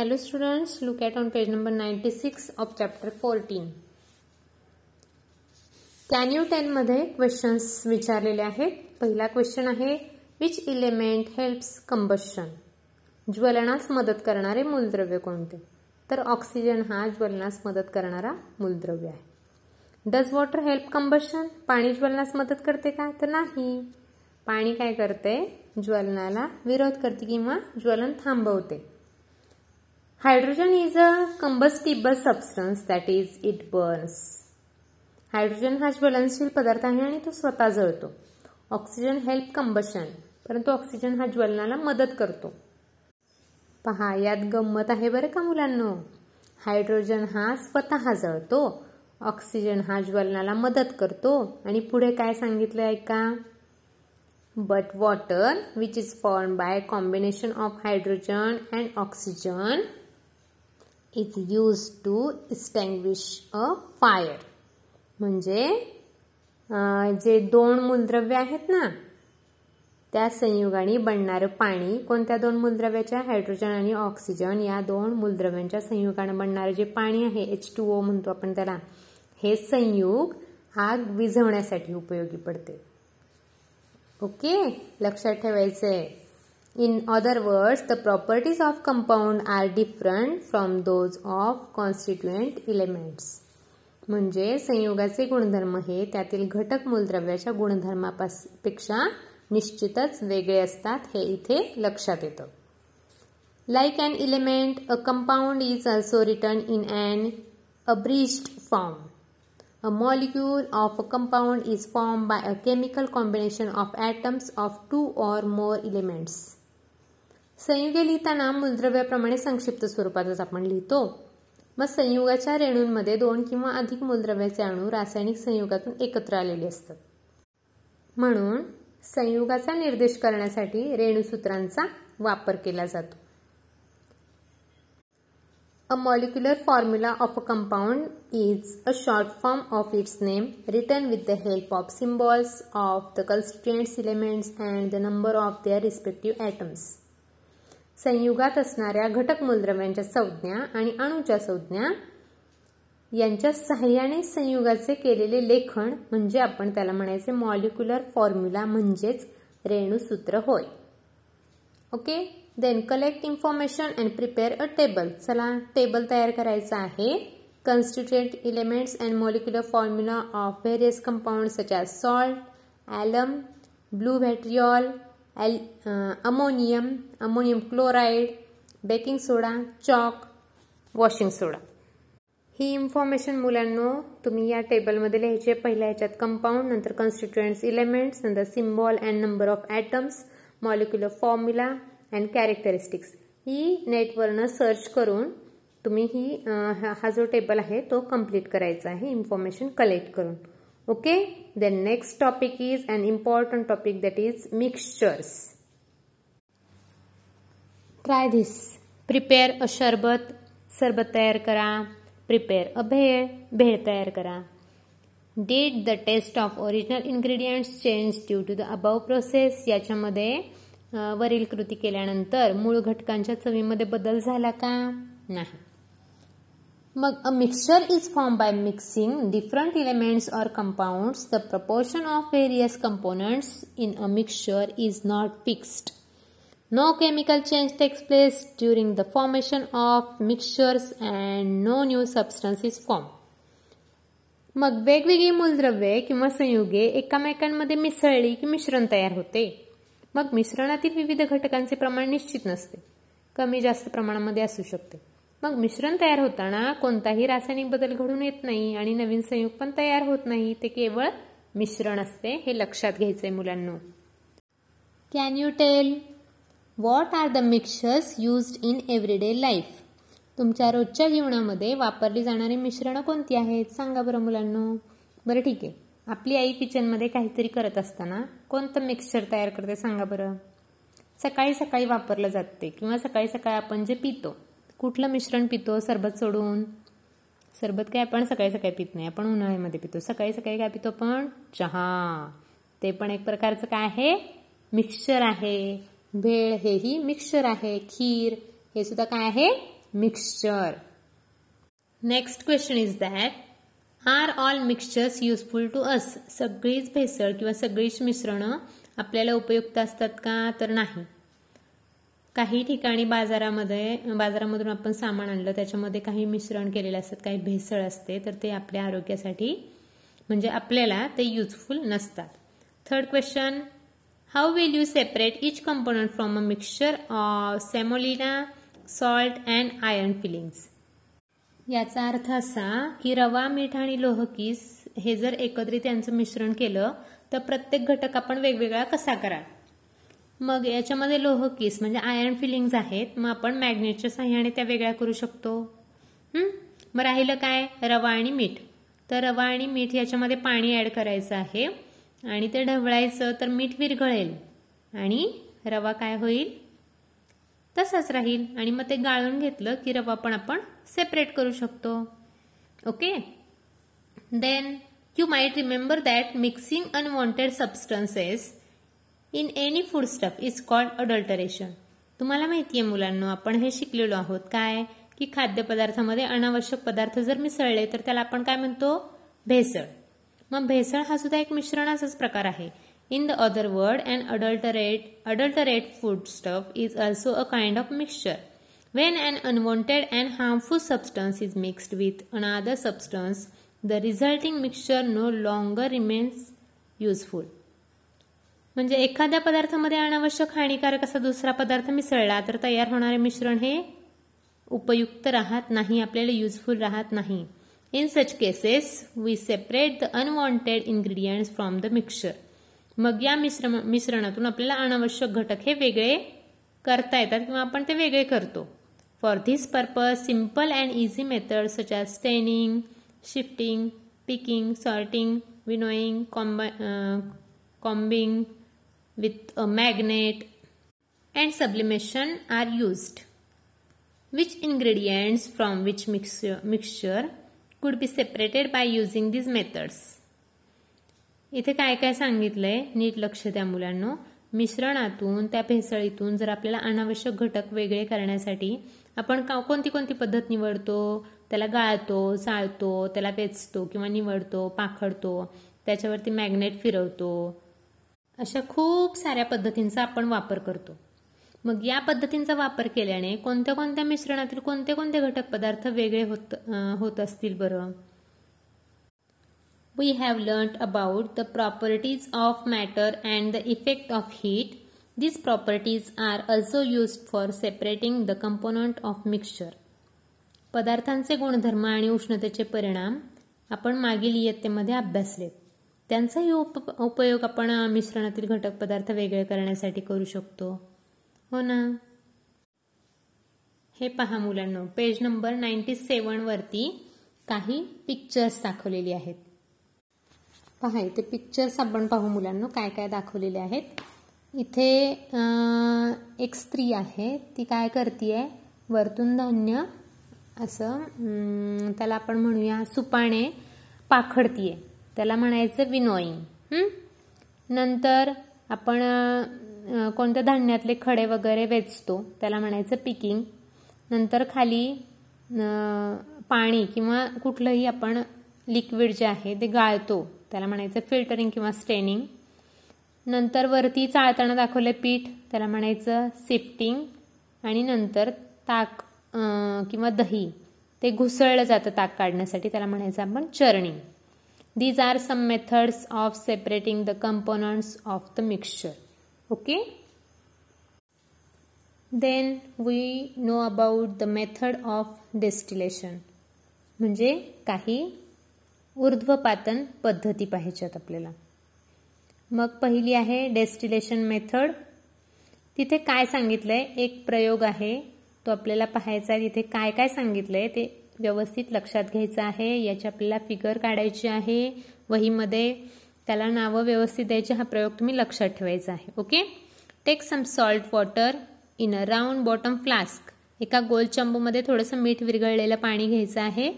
Hello students, look at on page number 96 of chapter 14. Can you ten मध्ये questions विचारलेले आहेत. पहिला question आहे विच इलेमेंट हेल्प्स कंबशन ज्वलनास मदत करणारे मूलद्रव्य कोणते? तर ऑक्सिजन हा ज्वलनास मदत करणारा मूलद्रव्य आहे. डज वॉटर हेल्प कंबशन पाणी ज्वलनास मदत करते का? तर नाही. पाणी काय करते? ज्वलनाला विरोध करते किंवा ज्वलन थांबवते. Hydrogen is a combustible substance that is it burns hydrogen हा ज्वलनशील पदार्थ आहे आणि तो स्वतः जळतो. ऑक्सिजन हेल्प कंबशन परंतु ऑक्सिजन हा ज्वलनाला मदत करतो. पहा यात गंमत आहे बरं का मुलांनो? हायड्रोजन हा स्वतः जळतो. ऑक्सिजन हा ज्वलनाला मदत करतो. आणि पुढे काय सांगितलं आहे का but water which is form by combination of hydrogen and oxygen is use to extinguish a fire म्हणजे जे दोन मूलद्रव्य आहेत ना त्या संयुगाने बनणारं पाणी कोणत्या दोन मूलद्रव्याच्या? हायड्रोजन आणि ऑक्सिजन या दोन मूलद्रव्यांच्या संयुगाने बनणारं जे पाणी आहे एच टू ओ म्हणतो आपण त्याला हे संयुग आग विझवण्यासाठी उपयोगी पडते. ओके? लक्षात ठेवायचंय. in other words the properties of compound are different from those of constituent elements म्हणजे संयोगाचे गुणधर्म हे त्यातील घटक मूलद्रव्याच्या गुणधर्मापेक्षा निश्चितच वेगळे असतात हे इथे लक्षात येतं like an element a compound is also written in an abridged form a molecule of a compound is form by a chemical combination of atoms of two or more elements संयुगे लिहिताना मूलद्रव्याप्रमाणे संक्षिप्त स्वरूपातच आपण लिहितो मग संयुगाच्या रेणूंमध्ये दोन किंवा अधिक मूलद्रव्याचे अणू रासायनिक संयुगातून एकत्र आलेले असतात. म्हणून संयुगाचा निर्देश करण्यासाठी रेणूसूत्रांचा वापर केला जातो. A molecular formula of a compound is a short form of its name written with the help of symbols of the constituents elements and the number of their respective atoms संयुगात असणाऱ्या घटक मूलद्रव्यांच्या संज्ञा आणि अणूच्या संज्ञा यांच्या सहाय्याने संयुगाचे केलेले लेखन म्हणजे आपण त्याला म्हणायचे मॉलिक्युलर फॉर्म्युला म्हणजेच रेणूसूत्र होय. Okay? Then collect information and prepare a table चला टेबल तयार करायचा आहे. Constituent elements and molecular formula of various compound such as salt alum blue vitriol ॲल ammonium ammonium chloride baking soda chalk washing soda he information मुलांनो तुम्ही या टेबलमध्ये लिहायचे पहिल्या ह्याच्यात कंपाऊंड नंतर कन्स्टिट्युएंट्स इलेमेंट्स नंतर symbol and number of atoms molecular formula and characteristics ही नेटवरनं सर्च करून तुम्ही ही uh, हा जो टेबल आहे तो कंप्लीट करायचा आहे. इन्फॉर्मेशन कलेक्ट करून. Okay? Then next topic is an important topic that is mixtures. Try this. Prepare a शरबत सरबत तयार करा. प्रिपेअर अ भेळ भेळ तयार करा. Did the taste of original ingredients change due to the above process याच्यामध्ये वरील कृती केल्यानंतर मूळ घटकांच्या चवीमध्ये बदल झाला का? नाही. मग a mixture is form by mixing different elements or compounds the proportion of various components in a mixture is not fixed no chemical change takes place during the formation of mixtures and no new substance is form मग वेगवेगळी मूलद्रव्ये किंवा संयुगे एकामेकांमध्ये मिसळली की मिश्रण तयार होते. मग मिश्रणातील विविध घटकांचे प्रमाण निश्चित नसते. कमी जास्त प्रमाणामध्ये असू शकते. मग मिश्रण तयार होताना कोणताही रासायनिक बदल घडून येत नाही आणि नवीन संयुग पण तयार होत नाही ते केवळ मिश्रण असते हे लक्षात घ्यायचंय मुलांना. Can you tell what are the mixtures used in everyday life तुमच्या रोजच्या जीवनामध्ये वापरली जाणारी मिश्रणं कोणती आहेत? सांगा बरं मुलांना. बरं ठीक आहे. आपली आई किचनमध्ये काहीतरी करत असताना कोणतं मिक्सचर तयार करते सांगा बरं. सकाळी सकाळी वापरलं जाते किंवा सकाळी सकाळी आपण जे पितो. कुठलं मिश्रण पितो? सरबत सोडून. सरबत काय आपण सकाळी सकाळी पित नाही. आपण उन्हाळ्यामध्ये पितो. सकाळी सकाळी काय पितो पण चहा. ते पण एक प्रकारचं काय आहे? मिक्सचर आहे. भेळ हेही मिक्सचर आहे. खीर हे सुद्धा काय आहे? Mixture. Next question is that are all mixtures useful to us सगळीच भेसळ किंवा सगळीच मिश्रणं आपल्याला उपयुक्त असतात का? तर नाही. काही ठिकाणी बाजारामध्ये बाजारामधून आपण सामान आणलं त्याच्यामध्ये काही मिश्रण केलेले असतात काही भेसळ असते तर ते आपल्या आरोग्यासाठी म्हणजे आपल्याला ते युजफुल नसतात. Third question how will you separate each component from a mixture of semolina salt and iron filings याचा अर्थ असा की रवा मीठ आणि लोहकीस हे जर एकत्रित यांचं मिश्रण केलं तर प्रत्येक घटक आपण वेगवेगळा कसा करा मग याच्यामध्ये लोहकीस म्हणजे आयर्न फिलिंग्स आहेत मग आपण मॅग्नेटच्या साह्याने त्या वेगळ्या करू शकतो. मग राहिलं काय? रवा आणि मीठ. तर रवा आणि मीठ याच्यामध्ये पाणी ॲड करायचं आहे. आणि ते ढवळायचं तर मीठ विरघळेल. आणि रवा काय होईल? तसाच राहील. आणि मग ते गाळून घेतलं की रवा पण आपण सेपरेट करू शकतो. Okay then you might remember that mixing unwanted substances in any food stuff is called adulteration तुम्हाला माहिती आहे मुलांना आपण हे शिकलेलो आहोत काय? की खाद्यपदार्थामध्ये अनावश्यक पदार्थ जर मिसळले तर त्याला आपण काय म्हणतो? भेसळ. मग भेसळ हा सुद्धा एक मिश्रणाचाच प्रकार आहे. In the other word and adulterate adulterate food stuff is also a kind of mixture when and unwanted and harmful substance is mixed with another substance the resulting mixture no longer remains useful म्हणजे एखाद्या पदार्थामध्ये अनावश्यक हानिकारक असा दुसरा पदार्थ मिसळला तर तयार होणारे मिश्रण हे उपयुक्त राहत नाही आपल्याला युजफुल राहत नाही. In such cases we separate the unwanted ingredients from the mixture मग या मिश्र मिश्रणातून आपल्याला अनावश्यक घटक हे वेगळे करता येतात किंवा आपण ते वेगळे करतो. For this purpose simple and easy method such as straining sifting picking sorting winnowing comb combing with a magnet and sublimation are used. Which ingredients from which mixture, mixture could be separated by using these methods? इथे काय काय सांगितलंय? नीट लक्ष द्या मुलांना. मिश्रणातून त्या भेसळीतून जर आपल्याला अनावश्यक घटक वेगळे करण्यासाठी आपण कोणती कोणती पद्धत निवडतो? त्याला गाळतो चाळतो त्याला वेचतो किंवा निवडतो पाखडतो त्याच्यावरती मॅग्नेट फिरवतो. अशा खूप साऱ्या पद्धतींचा आपण वापर करतो. मग या पद्धतींचा वापर केल्याने कोणत्या कोणत्या मिश्रणातील कोणते कोणते घटक पदार्थ वेगळे होत होत असतील बरं? We have learn about the properties of matter and the effect of heat These properties are also use for separating the component of mixture पदार्थांचे गुणधर्म आणि उष्णतेचे परिणाम आपण मागील इयत्तेमध्ये अभ्यासलेत. त्यांचाही उप उपयोग आपण मिश्रणातील घटक पदार्थ वेगळे करण्यासाठी करू शकतो. हो ना? हे पहा मुलांना पेज नंबर नाईन्टी सेवन वरती काही पिक्चर्स दाखवलेली आहेत. पहा इथे पिक्चर्स आपण पाहू मुलांना काय काय दाखवलेले आहेत. इथे एक स्त्री आहे ती काय करते वरतून धान्य असं त्याला आपण म्हणूया सुपाने पाखडतीये. त्याला म्हणायचं विनोईंग. नंतर आपण कोणत्या धान्यातले खडे वगैरे वेचतो त्याला म्हणायचं पिकिंग. नंतर खाली पाणी किंवा कुठलंही आपण लिक्विड जे आहे ते गाळतो त्याला म्हणायचं फिल्टरिंग किंवा स्टेनिंग. नंतर वरती चाळताना दाखवलं पीठ त्याला म्हणायचं सिफ्टिंग. आणि नंतर ताक किंवा दही. ते घुसळलं जातं ताक काढण्यासाठी त्याला म्हणायचं आपण चरणी. These are some methods of separating the components of the mixture okay then we know about the method of distillation म्हणजे काही ऊर्ध्वपातन पद्धती पाहिजेत आपल्याला मग पहिली आहे डेस्टिलेशन मेथड तिथे काय सांगितलंय एक प्रयोग आहे तो आपल्याला पाहायचा आहे तिथे काय काय सांगितलंय ते व्यवस्थित लक्षात घ्यायचं आहे. याची आपल्याला फिगर काढायची आहे. वहीमध्ये त्याला नावं व्यवस्थित द्यायचे. हा प्रयोग तुम्ही लक्षात ठेवायचा आहे. Okay take some salt water in a round bottom flask एका गोल चंबूमध्ये थोडंसं मीठ विरघळलेलं पाणी घ्यायचं आहे.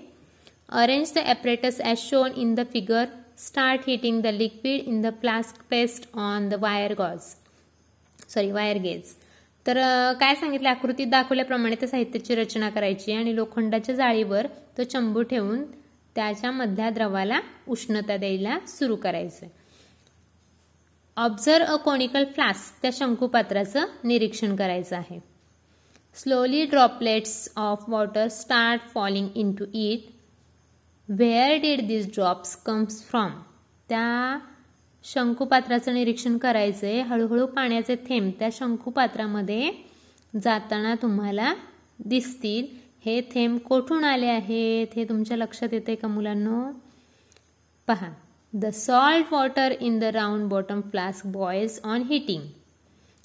Arrange the apparatus as shown in the figure start heating the liquid in the flask placed on the wire gauze sorry wire gauge तर काय सांगितलं आकृतीत दाखवल्याप्रमाणे त्या साहित्याची रचना करायची आणि लोखंडाच्या जाळीवर तो चंबू ठेवून त्याच्या मधल्या द्रवाला उष्णता द्यायला सुरू करायचं. ऑब्झर्व अ कोनिकल फ्लास्क त्या शंकुपात्राचं निरीक्षण करायचं आहे. Slowly droplets of water start falling into it where did this drops comes from त्या शंकुपात्राचं निरीक्षण करायचंय. हळूहळू पाण्याचे थेंब त्या शंकुपात्रामध्ये जाताना तुम्हाला दिसतील. हे थेंब कोठून आले आहेत हे तुमच्या लक्षात येते का मुलांनो? पहा. The salt water in the round bottom flask boils on heating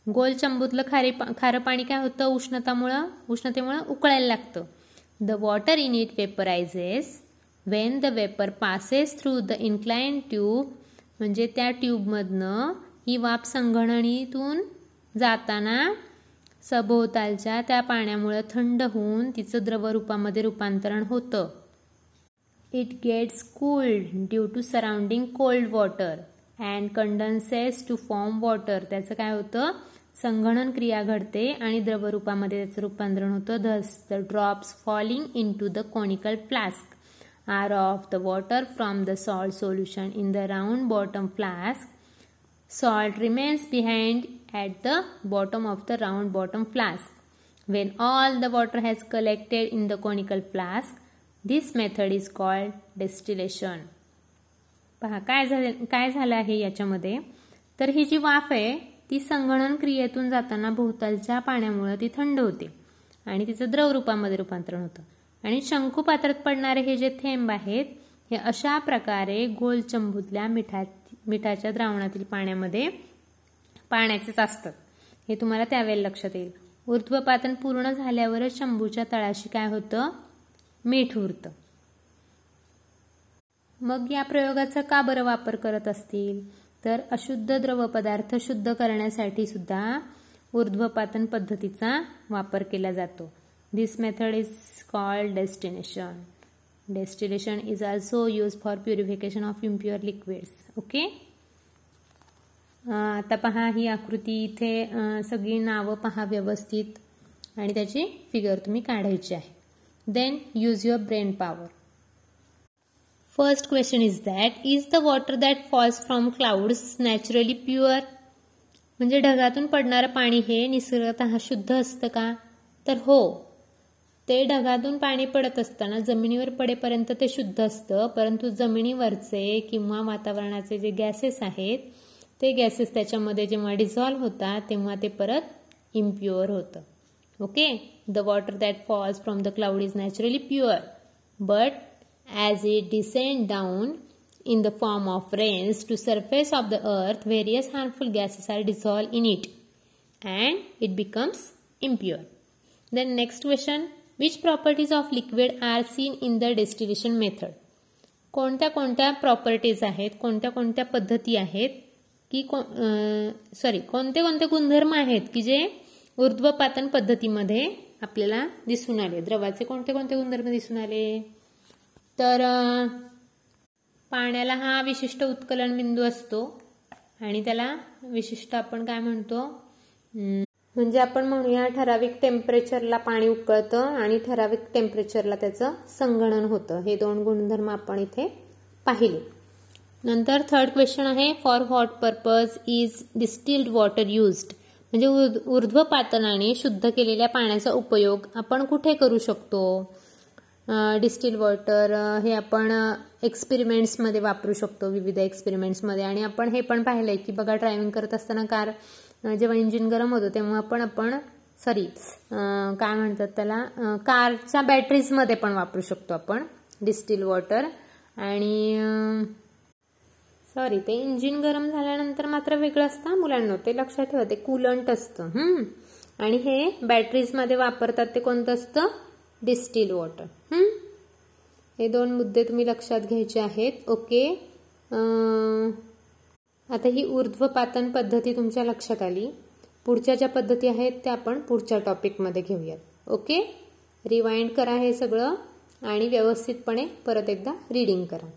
गोल चंबूतलं खारे खारं पाणी काय होतं? उष्णतामुळं उष्णतेमुळं उकळायला लागतं. The water in it vaporises when the vapour passes through the incline tube म्हणजे त्या ट्यूबमधनं ही वाफ संगणनीतून जाताना सभोवतालच्या त्या पाण्यामुळं थंड होऊन तिचं द्रवरूपामध्ये रूपांतरण होतं. It gets cooled due to surrounding cold water and condenses to form water त्याचं काय होतं? संगणन क्रिया घडते आणि द्रवरूपामध्ये त्याचं रूपांतरण होतं. Thus the drops falling into the conical flask are of the water from the salt solution in the round bottom flask. Salt remains behind at the bottom of the round bottom flask. When all the water has collected in the conical flask, this method is called distillation. पहा काय झालं काय झालं आहे याच्यामध्ये तर ही जी वाफ आहे ती संगणन क्रियेतून जाताना भोवतालच्या पाण्यामुळे ती थंड होते आणि तिचं द्रवरूपामध्ये रूपांतरण होतं आणि शंकू पात्रात पडणारे हे जे थेंब आहेत हे अशा प्रकारे गोल चंबूतल्या मिठा मिठाच्या द्रावणातील पाण्यामध्ये पाण्याचेच असतात. हे तुम्हाला त्यावेळेला लक्षात येईल. ऊर्ध्वपातन पूर्ण झाल्यावरच शंभूच्या तळाशी काय होतं? मीठ उरतं. मग या प्रयोगाचा का बरं वापर करत असतील? तर अशुद्ध द्रव पदार्थ शुद्ध करण्यासाठी सुद्धा ऊर्ध्वपातन पद्धतीचा वापर केला जातो. This method is called destination distillation is also used for purification of impure liquids okay आता पहा ही आकृती इथे सगळी नावं पहा व्यवस्थित. आणि त्याची फिगर तुम्ही काढायची आहे. Then use your brain power first question is that is the water that falls from clouds naturally pure म्हणजे ढगातून पडणारं पाणी हे निसर्गतः शुद्ध असतं का? तर हो. ते ढगातून पाणी पडत असताना जमिनीवर पडेपर्यंत ते शुद्ध असतं. परंतु जमिनीवरचे किंवा वातावरणाचे जे गॅसेस आहेत ते गॅसेस त्याच्यामध्ये जेव्हा डिझॉल्व्ह होतात तेव्हा ते परत इम्प्युअर होतं. Okay the water that falls from the cloud is naturally pure but as it descend down in the form of rains to surface of the earth various harmful gases are dissolve in it and it becomes impure then next question which properties of liquid are seen in the distillation method कोणत्या कोणत्या properties आहेत? कोणत्या कोणत्या पद्धती आहेत? की को sorry कोणते कोणते गुणधर्म आहेत की जे ऊर्ध्वपातन पद्धतीमध्ये आपल्याला दिसून आले? द्रवाचे कोणते कोणते गुणधर्म दिसून आले? तर पाण्याला हा विशिष्ट उत्कलन बिंदू असतो आणि त्याला विशिष्ट आपण काय म्हणतो? म्हणजे आपण म्हणूया ठराविक टेम्परेचरला पाणी उकळतं आणि ठराविक टेम्परेचरला त्याचं संगणन होतं. हे दोन गुणधर्म आपण इथे पाहिले. नंतर थर्ड क्वेश्चन आहे for what purpose is distilled water used म्हणजे ऊर्ध्वपातनाने शुद्ध केलेल्या पाण्याचा उपयोग आपण कुठे करू शकतो? डिस्टिल वॉटर हे आपण एक्सपेरिमेंट्समध्ये वापरू शकतो विविध एक्सपेरिमेंट्समध्ये आणि आपण हे पण पाहिलंय की बघा ड्रायव्हिंग करत असताना कार जेव्हा इंजिन गरम होतं तेव्हा पण आपण सॉरी काय म्हणतात त्याला कारच्या बॅटरीजमध्ये पण वापरू शकतो आपण डिस्टिल वॉटर आणि सॉरी ते इंजिन गरम झाल्यानंतर मात्र वेगळं असतं मुलांना ते लक्षात ठेवा ते कुलंट असतं आणि हे बॅटरीजमध्ये वापरतात ते कोणतं असतं? डिस्टिल वॉटर हे दोन मुद्दे तुम्ही लक्षात घ्यायचे आहेत. ओके आता ही ऊर्ध्वपातन पद्धती तुमच्या लक्षात आली. पुढच्या ज्या पद्धती आहेत त्या आपण पुढच्या टॉपिकमध्ये घेऊयात. ओके रिवाइंड करा हे सगळं आणि व्यवस्थितपणे परत एकदा रीडिंग करा.